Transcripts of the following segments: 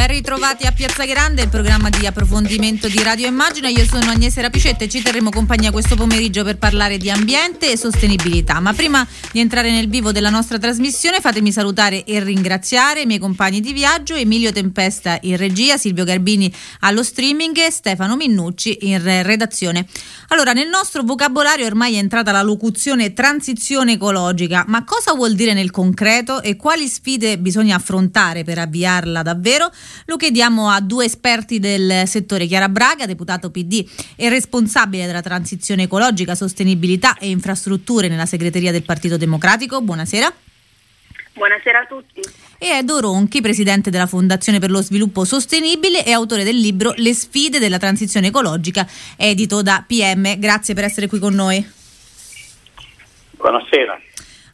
Ben ritrovati a Piazza Grande, il programma di approfondimento di Radio Immagina. Io sono Agnese Rapicetta e ci terremo compagnia questo pomeriggio per parlare di ambiente e sostenibilità. Ma prima di entrare nel vivo della nostra trasmissione, fatemi salutare e ringraziare i miei compagni di viaggio, Emilio Tempesta in regia, Silvio Garbini allo streaming e Stefano Minnucci in redazione. Allora, nel nostro vocabolario ormai è entrata la locuzione transizione ecologica, ma cosa vuol dire nel concreto e quali sfide bisogna affrontare per avviarla davvero? Lo chiediamo a due esperti del settore, Chiara Braga, deputato PD e responsabile della transizione ecologica, sostenibilità e infrastrutture nella segreteria del Partito Democratico. Buonasera. Buonasera a tutti. E Edo Ronchi, presidente della Fondazione per lo Sviluppo Sostenibile e autore del libro Le sfide della transizione ecologica, edito da PM. Grazie per essere qui con noi. Buonasera.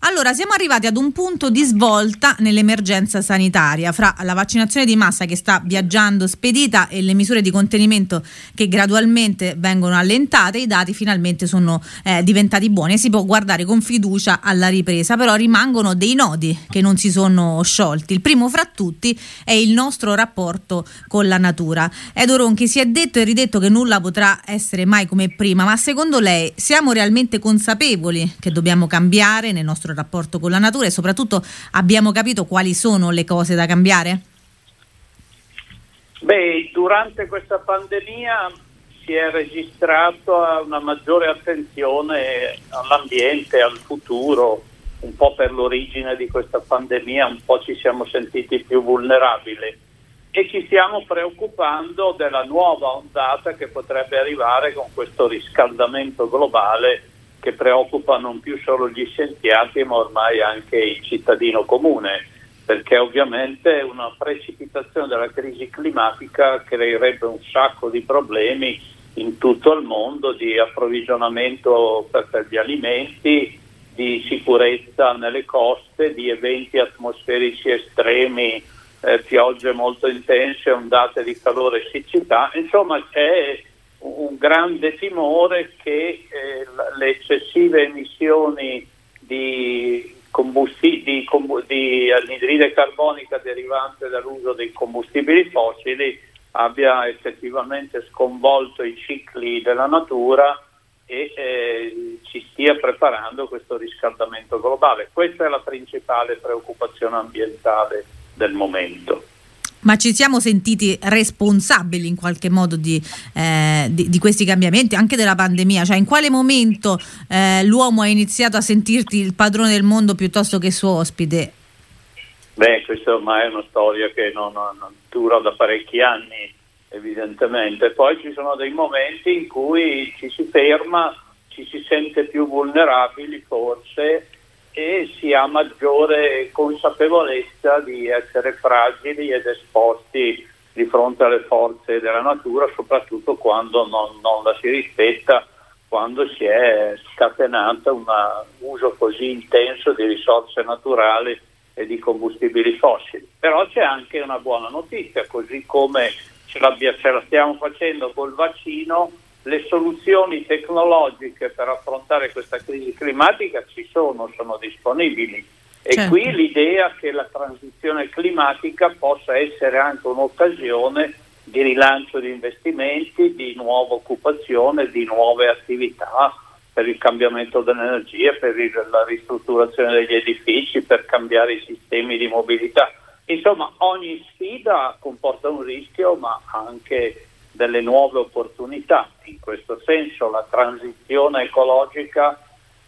Allora, siamo arrivati ad un punto di svolta nell'emergenza sanitaria fra la vaccinazione di massa che sta viaggiando spedita e le misure di contenimento che gradualmente vengono allentate, i dati finalmente sono eh, diventati buoni e si può guardare con fiducia alla ripresa, però rimangono dei nodi che non si sono sciolti. Il primo fra tutti è il nostro rapporto con la natura. Edo Ronchi si è detto e ridetto che nulla potrà essere mai come prima, ma secondo lei siamo realmente consapevoli che dobbiamo cambiare nel nostro rapporto con la natura e soprattutto abbiamo capito quali sono le cose da cambiare? Beh, durante questa pandemia si è registrata una maggiore attenzione all'ambiente, al futuro, un po' per l'origine di questa pandemia, un po' ci siamo sentiti più vulnerabili e ci stiamo preoccupando della nuova ondata che potrebbe arrivare con questo riscaldamento globale che preoccupa non più solo gli scienziati ma ormai anche il cittadino comune, perché ovviamente una precipitazione della crisi climatica creerebbe un sacco di problemi in tutto il mondo di approvvigionamento per, gli alimenti, di sicurezza nelle coste, di eventi atmosferici estremi, eh, piogge molto intense, ondate di calore e siccità, insomma c'è un grande timore che eh, le eccessive emissioni di, combusti- di, combu- di anidride carbonica derivante dall'uso dei combustibili fossili abbia effettivamente sconvolto i cicli della natura e eh, ci stia preparando questo riscaldamento globale. Questa è la principale preoccupazione ambientale del momento ma ci siamo sentiti responsabili in qualche modo di, eh, di, di, questi cambiamenti, anche della pandemia? Cioè in quale momento eh, l'uomo ha iniziato a sentirti il padrone del mondo piuttosto che suo ospite? Beh, questa ormai è una storia che non, non dura da parecchi anni, evidentemente. Poi ci sono dei momenti in cui ci si ferma, ci si sente più vulnerabili forse e si ha maggiore consapevolezza di essere fragili ed esposti di fronte alle forze della natura, soprattutto quando non, non la si rispetta, quando si è scatenato un uso così intenso di risorse naturali e di combustibili fossili. Però c'è anche una buona notizia, così come ce, ce la stiamo facendo col vaccino, le soluzioni tecnologiche per affrontare questa crisi climatica ci sono, sono disponibili. E certo. qui l'idea che la transizione climatica possa essere anche un'occasione di rilancio di investimenti, di nuova occupazione, di nuove attività per il cambiamento dell'energia, per la ristrutturazione degli edifici, per cambiare i sistemi di mobilità. Insomma, ogni sfida comporta un rischio, ma anche delle nuove opportunità. In questo senso la transizione ecologica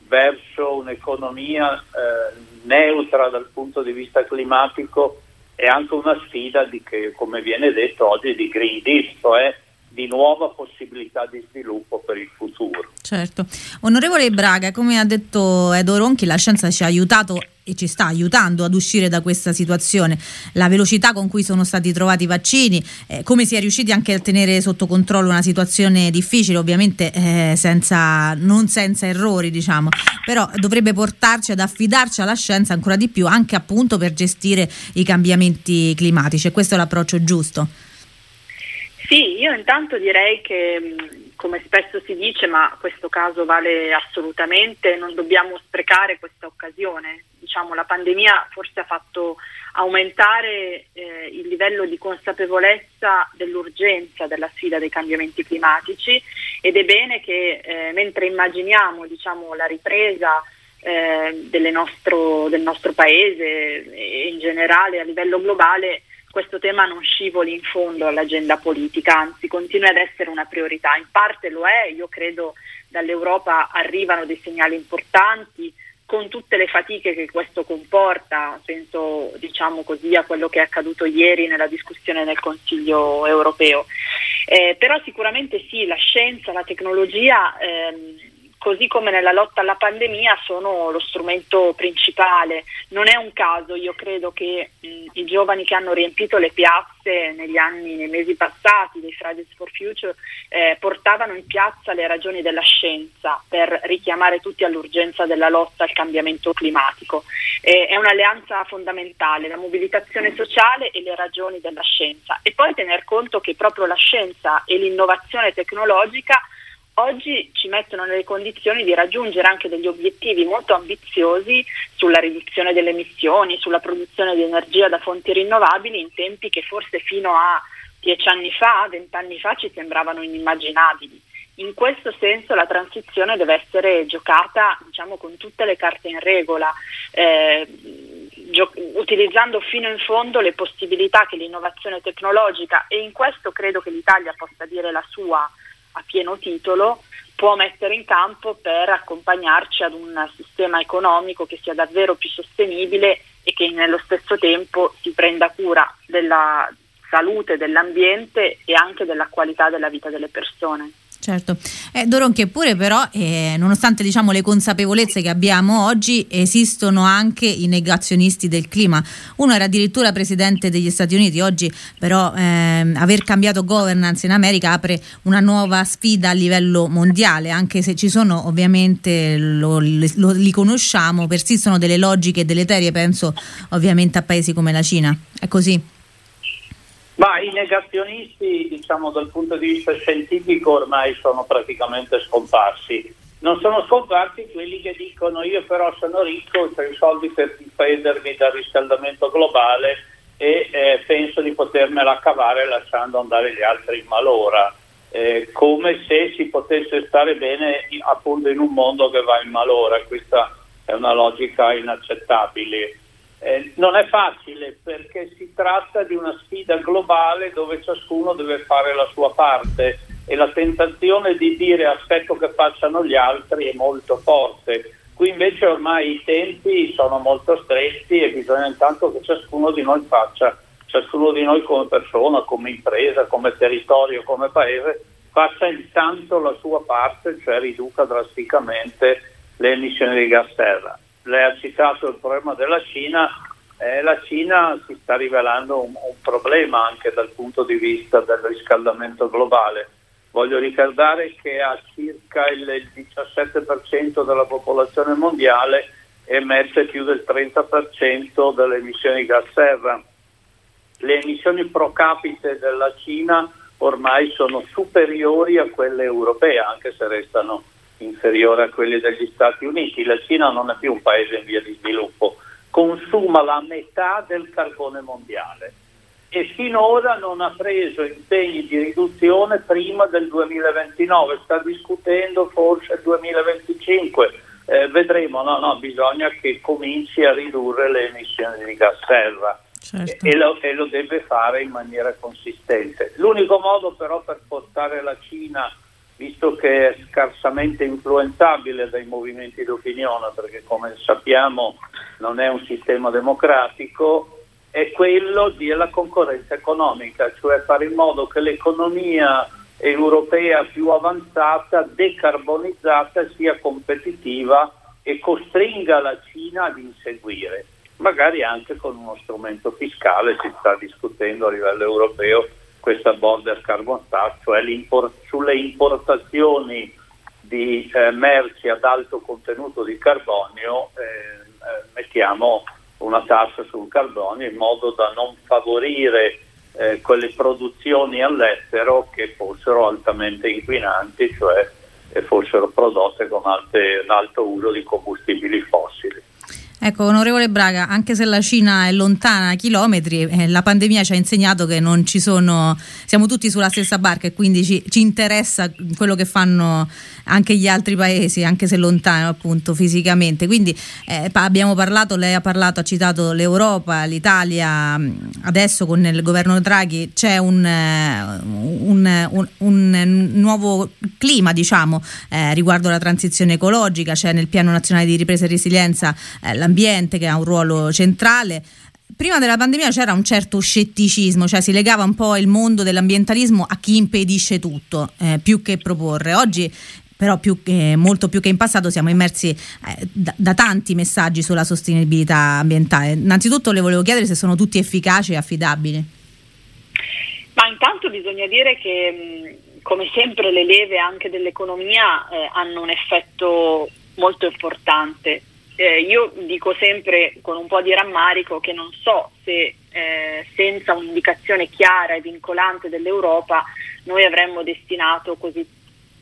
verso un'economia eh, neutra dal punto di vista climatico è anche una sfida di che, come viene detto oggi, di Green Deal, cioè di nuova possibilità di sviluppo per il futuro. Certo. Onorevole Braga, come ha detto Edo Ronchi, la scienza ci ha aiutato e ci sta aiutando ad uscire da questa situazione. La velocità con cui sono stati trovati i vaccini, eh, come si è riusciti anche a tenere sotto controllo una situazione difficile, ovviamente eh, senza, non senza errori, diciamo, però dovrebbe portarci ad affidarci alla scienza ancora di più, anche appunto per gestire i cambiamenti climatici. E questo è l'approccio giusto. Sì, io intanto direi che come spesso si dice, ma questo caso vale assolutamente, non dobbiamo sprecare questa occasione. Diciamo, la pandemia forse ha fatto aumentare eh, il livello di consapevolezza dell'urgenza della sfida dei cambiamenti climatici ed è bene che eh, mentre immaginiamo diciamo, la ripresa eh, nostro, del nostro paese e in generale a livello globale questo tema non scivoli in fondo all'agenda politica, anzi continui ad essere una priorità. In parte lo è, io credo dall'Europa arrivano dei segnali importanti con tutte le fatiche che questo comporta, penso diciamo così a quello che è accaduto ieri nella discussione del Consiglio europeo. Eh, però sicuramente sì, la scienza, la tecnologia ehm, così come nella lotta alla pandemia sono lo strumento principale. Non è un caso, io credo che mh, i giovani che hanno riempito le piazze negli anni, nei mesi passati dei Fridays for Future eh, portavano in piazza le ragioni della scienza per richiamare tutti all'urgenza della lotta al cambiamento climatico. Eh, è un'alleanza fondamentale, la mobilitazione sociale e le ragioni della scienza e poi tener conto che proprio la scienza e l'innovazione tecnologica oggi ci mettono nelle condizioni di raggiungere anche degli obiettivi molto ambiziosi sulla riduzione delle emissioni, sulla produzione di energia da fonti rinnovabili in tempi che forse fino a dieci anni fa, vent'anni fa ci sembravano inimmaginabili. In questo senso la transizione deve essere giocata diciamo, con tutte le carte in regola, eh, gio- utilizzando fino in fondo le possibilità che l'innovazione tecnologica, e in questo credo che l'Italia possa dire la sua, a pieno titolo può mettere in campo per accompagnarci ad un sistema economico che sia davvero più sostenibile e che nello stesso tempo si prenda cura della salute dell'ambiente e anche della qualità della vita delle persone. Certo, eh, Doronche pure però, eh, nonostante diciamo, le consapevolezze che abbiamo oggi, esistono anche i negazionisti del clima. Uno era addirittura presidente degli Stati Uniti, oggi però eh, aver cambiato governance in America apre una nuova sfida a livello mondiale, anche se ci sono ovviamente, lo, lo, li conosciamo, persistono delle logiche deleterie, penso ovviamente a paesi come la Cina. È così? Ma i negazionisti, diciamo dal punto di vista scientifico, ormai sono praticamente scomparsi. Non sono scomparsi quelli che dicono io però sono ricco, ho i soldi per difendermi dal riscaldamento globale e eh, penso di potermela cavare lasciando andare gli altri in malora, eh, come se si potesse stare bene appunto in un mondo che va in malora. Questa è una logica inaccettabile. Eh, non è facile perché si tratta di una sfida globale dove ciascuno deve fare la sua parte e la tentazione di dire aspetto che facciano gli altri è molto forte. Qui invece ormai i tempi sono molto stretti e bisogna intanto che ciascuno di noi faccia, ciascuno di noi come persona, come impresa, come territorio, come paese, faccia intanto la sua parte, cioè riduca drasticamente le emissioni di gas serra lei ha citato il problema della Cina, eh, la Cina si sta rivelando un, un, problema anche dal punto di vista del riscaldamento globale. Voglio ricordare che ha circa il, il 17% della popolazione mondiale emette più del 30% delle emissioni di gas serra. Le emissioni pro capite della Cina ormai sono superiori a quelle europee, anche se restano inferiore a quelli degli Stati Uniti. La Cina non è più un paese in via di sviluppo, consuma la metà del carbone mondiale e finora non ha preso impegni di riduzione prima del 2029, sta discutendo forse il 2025. Eh, vedremo, no, no, bisogna che cominci a ridurre le emissioni di gas serra. Certo. E, lo, e lo deve fare in maniera consistente. L'unico modo però per portare la Cina visto che è scarsamente influenzabile dai movimenti d'opinione, perché come sappiamo non è un sistema democratico, è quello della concorrenza economica, cioè fare in modo che l'economia europea più avanzata, decarbonizzata, sia competitiva e costringa la Cina ad inseguire, magari anche con uno strumento fiscale, si sta discutendo a livello europeo questa border carbon tax, cioè sulle importazioni di eh, merci ad alto contenuto di carbonio eh, eh, mettiamo una tassa sul carbonio in modo da non favorire eh, quelle produzioni all'estero che fossero altamente inquinanti, cioè fossero prodotte con alte, un alto uso di combustibili fossili. Ecco, onorevole Braga, anche se la Cina è lontana chilometri, eh, la pandemia ci ha insegnato che non ci sono, siamo tutti sulla stessa barca e quindi ci, ci interessa quello che fanno anche gli altri paesi, anche se lontano appunto fisicamente. Quindi eh, abbiamo parlato, lei ha parlato, ha citato l'Europa, l'Italia, adesso con il governo Draghi c'è un, eh, un, un, un nuovo clima diciamo eh, riguardo alla transizione ecologica, c'è nel piano nazionale di ripresa e resilienza eh, l'ambiente che ha un ruolo centrale prima della pandemia c'era un certo scetticismo, cioè si legava un po' il mondo dell'ambientalismo a chi impedisce tutto, eh, più che proporre. Oggi però più che, molto più che in passato siamo immersi eh, da, da, tanti messaggi sulla sostenibilità ambientale. Innanzitutto le volevo chiedere se sono tutti efficaci e affidabili. Ma intanto bisogna dire che come sempre le leve anche dell'economia eh, hanno un effetto molto importante. Eh, io dico sempre con un po' di rammarico che non so se eh, senza un'indicazione chiara e vincolante dell'Europa noi avremmo destinato così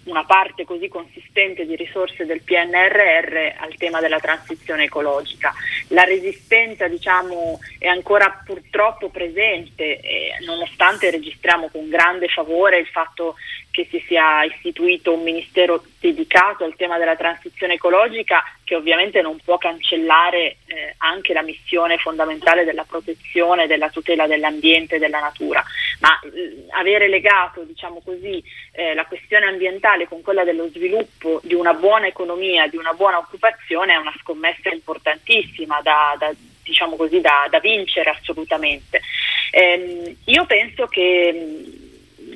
una parte così consistente di risorse del PNRR al tema della transizione ecologica. La resistenza diciamo, è ancora purtroppo presente, eh, nonostante registriamo con grande favore il fatto che si sia istituito un ministero dedicato al tema della transizione ecologica che ovviamente non può cancellare eh, anche la missione fondamentale della protezione della tutela dell'ambiente e della natura, ma eh, avere legato diciamo così, eh, la questione ambientale con quella dello sviluppo di una buona economia, di una buona occupazione è una scommessa importantissima da, da, diciamo così, da, da vincere assolutamente. Ehm, io penso che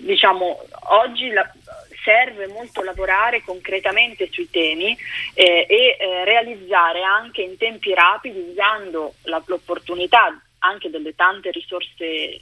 diciamo, oggi la, serve molto lavorare concretamente sui temi eh, e eh, realizzare anche in tempi rapidi usando la, l'opportunità anche delle tante risorse eh,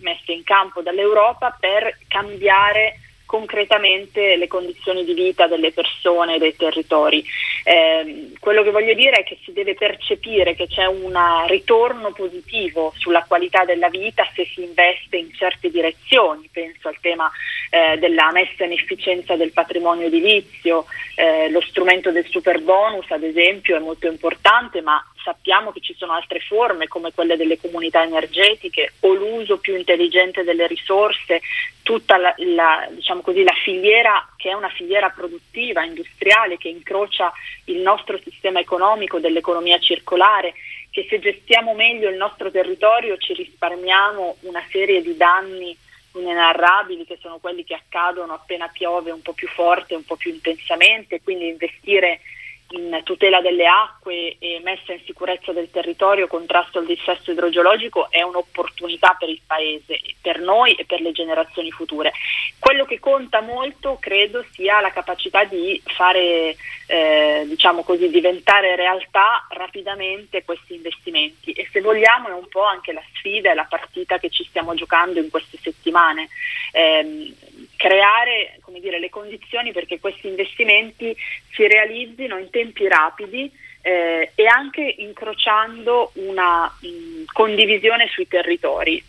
messe in campo dall'Europa per cambiare concretamente le condizioni di vita delle persone e dei territori. Eh, quello che voglio dire è che si deve percepire che c'è un ritorno positivo sulla qualità della vita se si investe in certe direzioni, penso al tema eh, della messa in efficienza del patrimonio edilizio, eh, lo strumento del super bonus ad esempio è molto importante ma sappiamo che ci sono altre forme come quelle delle comunità energetiche o l'uso più intelligente delle risorse, tutta la, la, diciamo così, la filiera che è una filiera produttiva, industriale, che incrocia il nostro sistema economico dell'economia circolare, che se gestiamo meglio il nostro territorio ci risparmiamo una serie di danni inenarrabili che sono quelli che accadono appena piove un po' più forte, un po' più intensamente, quindi investire in tutela delle acque e messa in sicurezza del territorio, contrasto al dissesto idrogeologico è un'opportunità per il Paese, per noi e per le generazioni future. Quello che conta molto credo sia la capacità di fare, eh, diciamo così, diventare realtà rapidamente questi investimenti e se vogliamo è un po' anche la sfida e la partita che ci stiamo giocando in queste settimane. Eh, creare dire, le condizioni perché questi investimenti si realizzino in tempi rapidi eh, e anche incrociando una mh, condivisione sui territori.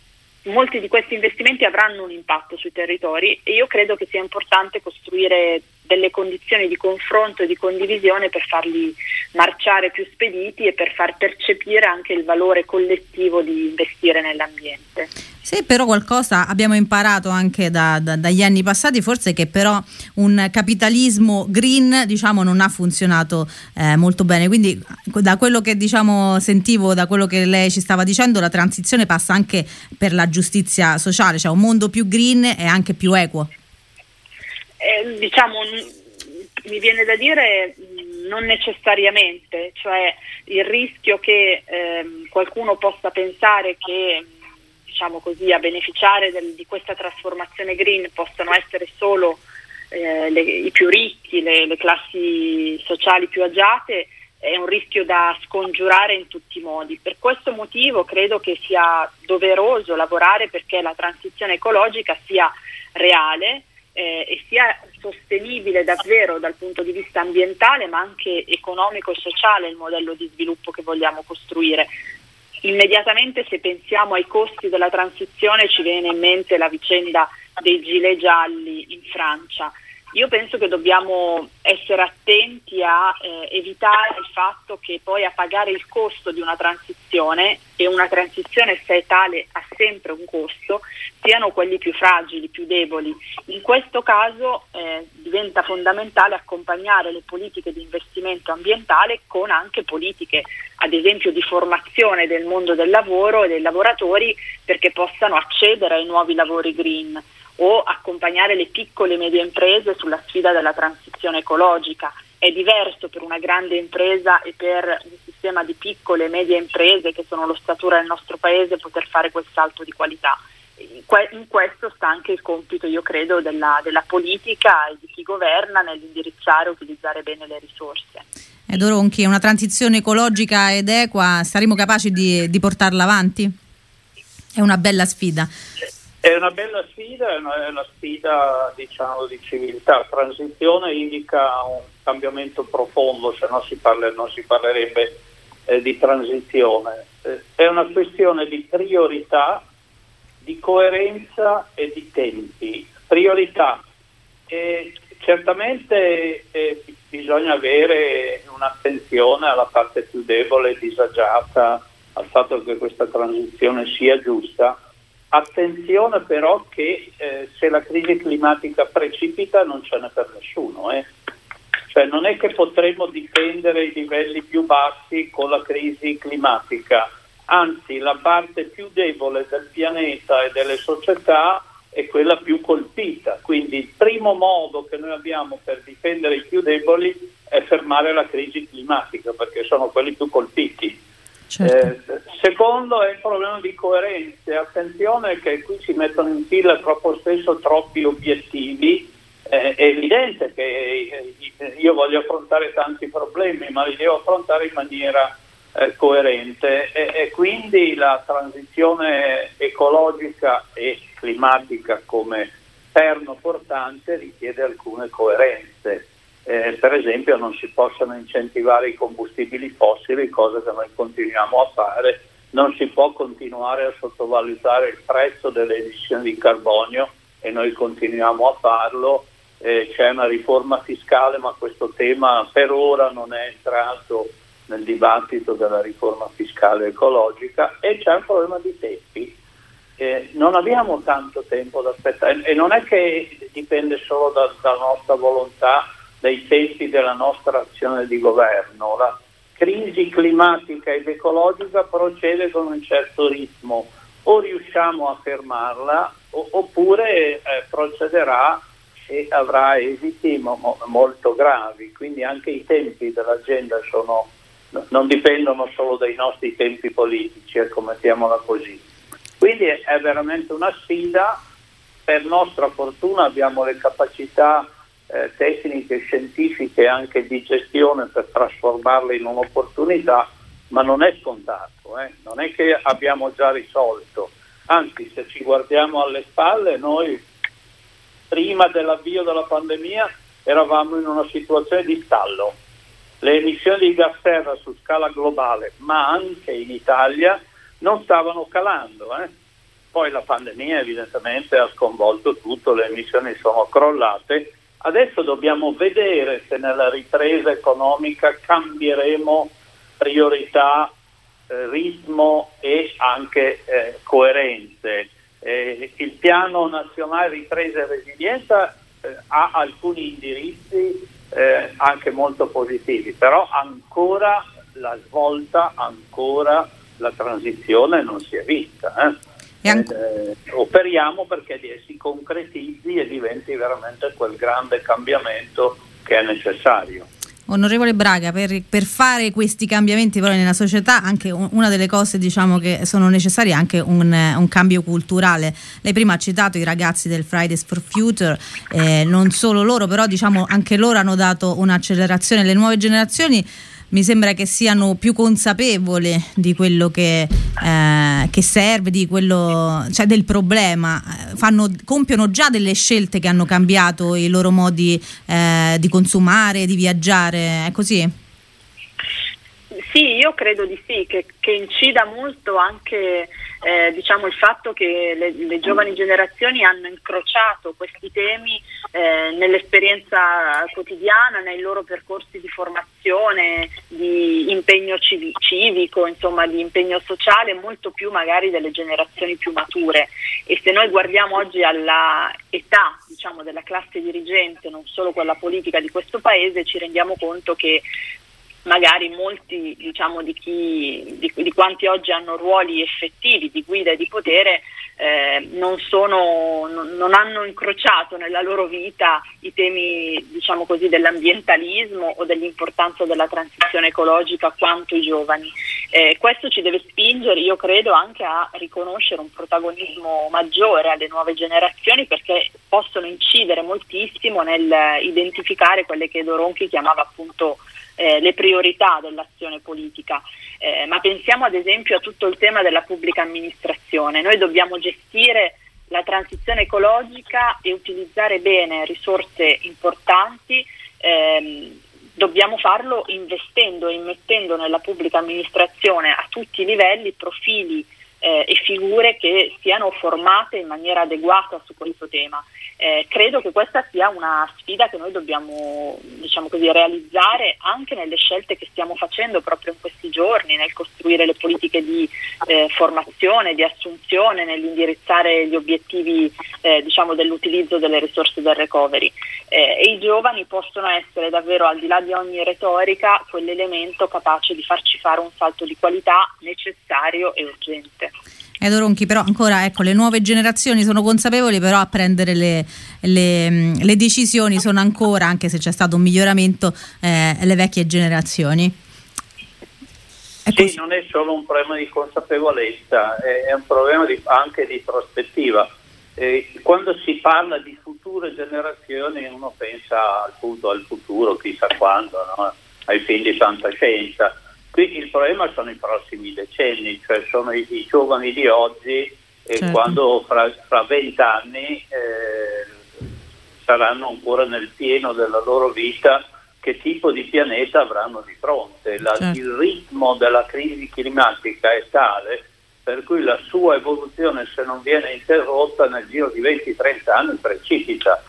Molti di questi investimenti avranno un impatto sui territori e io credo che sia importante costruire delle condizioni di confronto e di condivisione per farli marciare più spediti e per far percepire anche il valore collettivo di investire nell'ambiente. Se però qualcosa abbiamo imparato anche da, da, dagli anni passati, forse che però un capitalismo green diciamo, non ha funzionato eh, molto bene. Quindi da quello che diciamo, sentivo, da quello che lei ci stava dicendo, la transizione passa anche per la giustizia sociale, cioè un mondo più green e anche più equo. Eh, diciamo, mi viene da dire non necessariamente, cioè il rischio che eh, qualcuno possa pensare che diciamo così, a beneficiare del, di questa trasformazione green possano essere solo eh, le, i più ricchi, le, le classi sociali più agiate, è un rischio da scongiurare in tutti i modi. Per questo motivo credo che sia doveroso lavorare perché la transizione ecologica sia reale eh, e sia sostenibile davvero dal punto di vista ambientale ma anche economico e sociale il modello di sviluppo che vogliamo costruire Immediatamente se pensiamo ai costi della transizione ci viene in mente la vicenda dei gilet gialli in Francia. Io penso che dobbiamo essere attenti a eh, evitare il fatto che poi a pagare il costo di una transizione, e una transizione se è tale ha sempre un costo, siano quelli più fragili, più deboli. In questo caso eh, diventa fondamentale accompagnare le politiche di investimento ambientale con anche politiche, ad esempio di formazione del mondo del lavoro e dei lavoratori perché possano accedere ai nuovi lavori green o accompagnare le piccole e medie imprese sulla sfida della transizione ecologica. È diverso per una grande impresa e per un sistema di piccole e medie imprese che sono l'ossatura del nostro paese poter fare quel salto di qualità. In questo sta anche il compito, io credo, della, della politica e di chi governa nell'indirizzare e utilizzare bene le risorse. Ed Oronchi, una transizione ecologica ed equa, saremo capaci di, di portarla avanti? È una bella sfida. È una bella sfida, è una, è una sfida diciamo, di civiltà. Transizione indica un cambiamento profondo, se no si, parla, non si parlerebbe eh, di transizione. Eh, è una questione di priorità, di coerenza e di tempi. Priorità. Eh, certamente bisogna avere un'attenzione alla parte più debole disagiata, al fatto che questa transizione sia giusta Attenzione però che eh, se la crisi climatica precipita non ce n'è per nessuno. Eh. Cioè non è che potremo difendere i livelli più bassi con la crisi climatica, anzi la parte più debole del pianeta e delle società è quella più colpita. Quindi il primo modo che noi abbiamo per difendere i più deboli è fermare la crisi climatica, perché sono quelli più colpiti. Certo. Eh, secondo è il problema di coerenza. Attenzione che qui si mettono in fila troppo spesso troppi obiettivi. Eh, è evidente che eh, io voglio affrontare tanti problemi, ma li devo affrontare in maniera eh, coerente e, e, quindi la transizione ecologica e climatica come perno portante richiede alcune coerenze eh, per esempio non si possono incentivare i combustibili fossili, cosa che noi continuiamo a fare, non si può continuare a sottovalutare il prezzo delle emissioni di carbonio e noi continuiamo a farlo, eh, c'è una riforma fiscale ma questo tema per ora non è entrato nel dibattito della riforma fiscale ecologica e c'è un problema di tempi. Eh, non abbiamo tanto tempo da aspettare e non è che dipende solo da, dalla nostra volontà dai tempi della nostra azione di governo. La crisi climatica ed ecologica procede con un certo ritmo, o riusciamo a fermarla o, oppure eh, procederà e avrà esiti mo- molto gravi, quindi anche i tempi dell'agenda sono, non dipendono solo dai nostri tempi politici, ecco mettiamola così. Quindi è, è veramente una sfida, per nostra fortuna abbiamo le capacità eh, tecniche scientifiche anche di gestione per trasformarle in un'opportunità, ma non è scontato, eh? non è che abbiamo già risolto, anzi se ci guardiamo alle spalle noi prima dell'avvio della pandemia eravamo in una situazione di stallo. Le emissioni di gas serra su scala globale, ma anche in Italia, non stavano calando. Eh? Poi la pandemia evidentemente ha sconvolto tutto, le emissioni sono crollate Adesso dobbiamo vedere se nella ripresa economica cambieremo priorità, eh, ritmo e anche eh, coerenze. Eh, il piano nazionale ripresa e resilienza eh, ha alcuni indirizzi eh, anche molto positivi, però ancora la svolta, ancora la transizione non si è vista. Eh. Anche... Eh, operiamo perché si concretizzi e diventi veramente quel grande cambiamento che è necessario. Onorevole Braga, per, per, fare questi cambiamenti però nella società, anche una delle cose diciamo, che sono necessarie è anche un, un, cambio culturale. Lei prima ha citato i ragazzi del Fridays for Future, eh, non solo loro, però diciamo, anche loro hanno dato un'accelerazione. Le nuove generazioni mi sembra che siano più consapevoli di quello che, eh, che serve, quello, cioè del problema, Fanno, compiono già delle scelte che hanno cambiato i loro modi eh, di consumare, di viaggiare, è così? Sì, io credo di sì, che, che incida molto anche eh, diciamo, il fatto che le, le, giovani generazioni hanno incrociato questi temi eh, nell'esperienza quotidiana, nei loro percorsi di formazione, di impegno civi- civico, insomma di impegno sociale, molto più magari delle generazioni più mature. E se noi guardiamo oggi alla età diciamo, della classe dirigente, non solo quella politica di questo Paese, ci rendiamo conto che magari molti diciamo, di, chi, di, di, quanti oggi hanno ruoli effettivi di guida e di potere eh, non, sono, non, hanno incrociato nella loro vita i temi diciamo così, dell'ambientalismo o dell'importanza della transizione ecologica quanto i giovani. Eh, questo ci deve spingere, io credo, anche a riconoscere un protagonismo maggiore alle nuove generazioni perché possono incidere moltissimo nel identificare quelle che Doronchi chiamava appunto eh, le priorità dell'azione politica, eh, ma pensiamo ad esempio a tutto il tema della pubblica amministrazione. Noi dobbiamo gestire la transizione ecologica e utilizzare bene risorse importanti. Ehm, dobbiamo farlo investendo e immettendo nella pubblica amministrazione a tutti i livelli profili eh, e figure che siano formate in maniera adeguata su questo tema. Eh, credo che questa sia una sfida che noi dobbiamo diciamo così, realizzare anche nelle scelte che stiamo facendo proprio in questi giorni, nel costruire le politiche di eh, formazione, di assunzione, nell'indirizzare gli obiettivi eh, diciamo, dell'utilizzo delle risorse del recovery. Eh, e i giovani possono essere davvero, al di là di ogni retorica, quell'elemento capace di farci fare un salto di qualità necessario e urgente. Edo Ronchi, però ancora ecco, le nuove generazioni sono consapevoli, però a prendere le, le, le decisioni sono ancora, anche se c'è stato un miglioramento, eh, le vecchie generazioni. Sì, non è solo un problema di consapevolezza, è un problema di, anche di prospettiva. Eh, quando si parla di future generazioni uno pensa appunto al futuro, chissà quando, no? ai film di fantascienza Qui il problema sono i prossimi decenni, cioè sono i, i giovani di oggi e certo. quando fra vent'anni eh, saranno ancora nel pieno della loro vita, che tipo di pianeta avranno di fronte. La, certo. Il ritmo della crisi climatica è tale per cui la sua evoluzione, se non viene interrotta nel giro di 20-30 anni, precipita.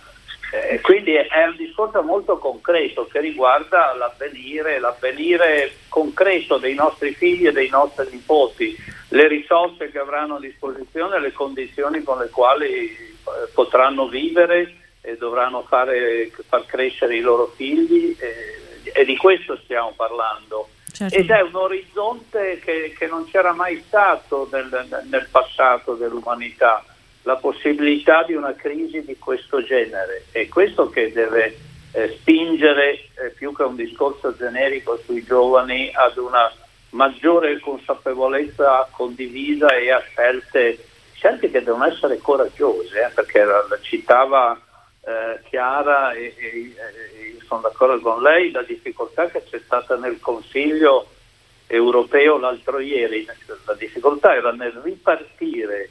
Eh, quindi è un discorso molto concreto che riguarda l'avvenire, l'avvenire concreto dei nostri figli e dei nostri nipoti, le risorse che avranno a disposizione, le condizioni con le quali eh, potranno vivere e dovranno fare, far crescere i loro figli eh, e di questo stiamo parlando. Certo. Ed è un orizzonte che, che non c'era mai stato nel, nel passato dell'umanità la possibilità di una crisi di questo genere. È questo che deve eh, spingere, eh, più che un discorso generico sui giovani, ad una maggiore consapevolezza condivisa e a scelte, scelte che devono essere coraggiose, eh, perché la, la citava eh, Chiara e, e, e sono d'accordo con lei, la difficoltà che c'è stata nel Consiglio europeo l'altro ieri, la difficoltà era nel ripartire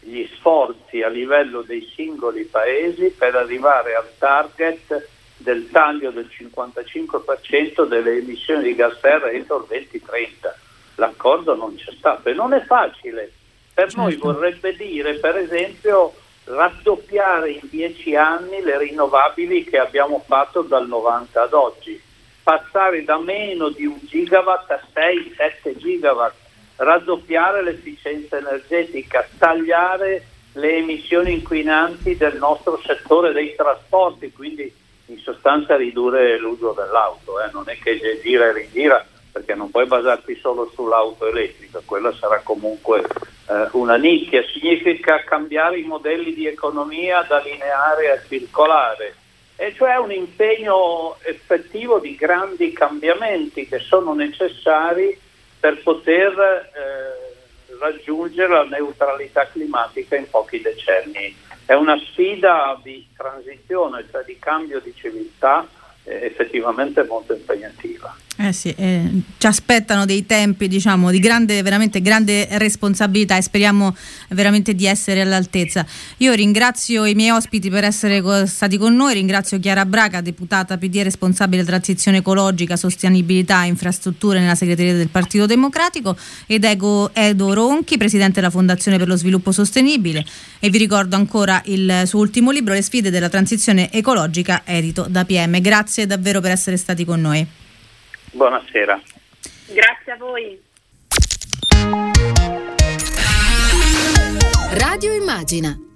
gli sforzi a livello dei singoli paesi per arrivare al target del taglio del 55% delle emissioni di gas serra entro il 2030. L'accordo non c'è stato e non è facile. Per certo. noi vorrebbe dire, per esempio, raddoppiare in dieci anni le rinnovabili che abbiamo fatto dal 90 ad oggi, passare da meno di un gigawatt a 6-7 gigawatt raddoppiare l'efficienza energetica, tagliare le emissioni inquinanti del nostro settore dei trasporti, quindi in sostanza ridurre l'uso dell'auto, eh. non è che gira e rigira perché non puoi basarti solo sull'auto elettrica, quella sarà comunque eh, una nicchia, significa cambiare i modelli di economia da lineare a circolare, e cioè un impegno effettivo di grandi cambiamenti che sono necessari per poter eh, raggiungere la neutralità climatica in pochi decenni. È una sfida di transizione, cioè di cambio di civiltà eh, effettivamente molto impegnativa. Eh sì, eh, ci aspettano dei tempi diciamo, di grande, veramente grande responsabilità e speriamo veramente di essere all'altezza. Io ringrazio i miei ospiti per essere stati con noi, ringrazio Chiara Braga, deputata PD responsabile transizione ecologica, sostenibilità e infrastrutture nella segreteria del Partito Democratico ed Ego Edo Ronchi, presidente della Fondazione per lo Sviluppo Sostenibile e vi ricordo ancora il suo ultimo libro Le sfide della transizione ecologica edito da PM. Grazie davvero per essere stati con noi. Buonasera. Grazie a voi. Radio Immagina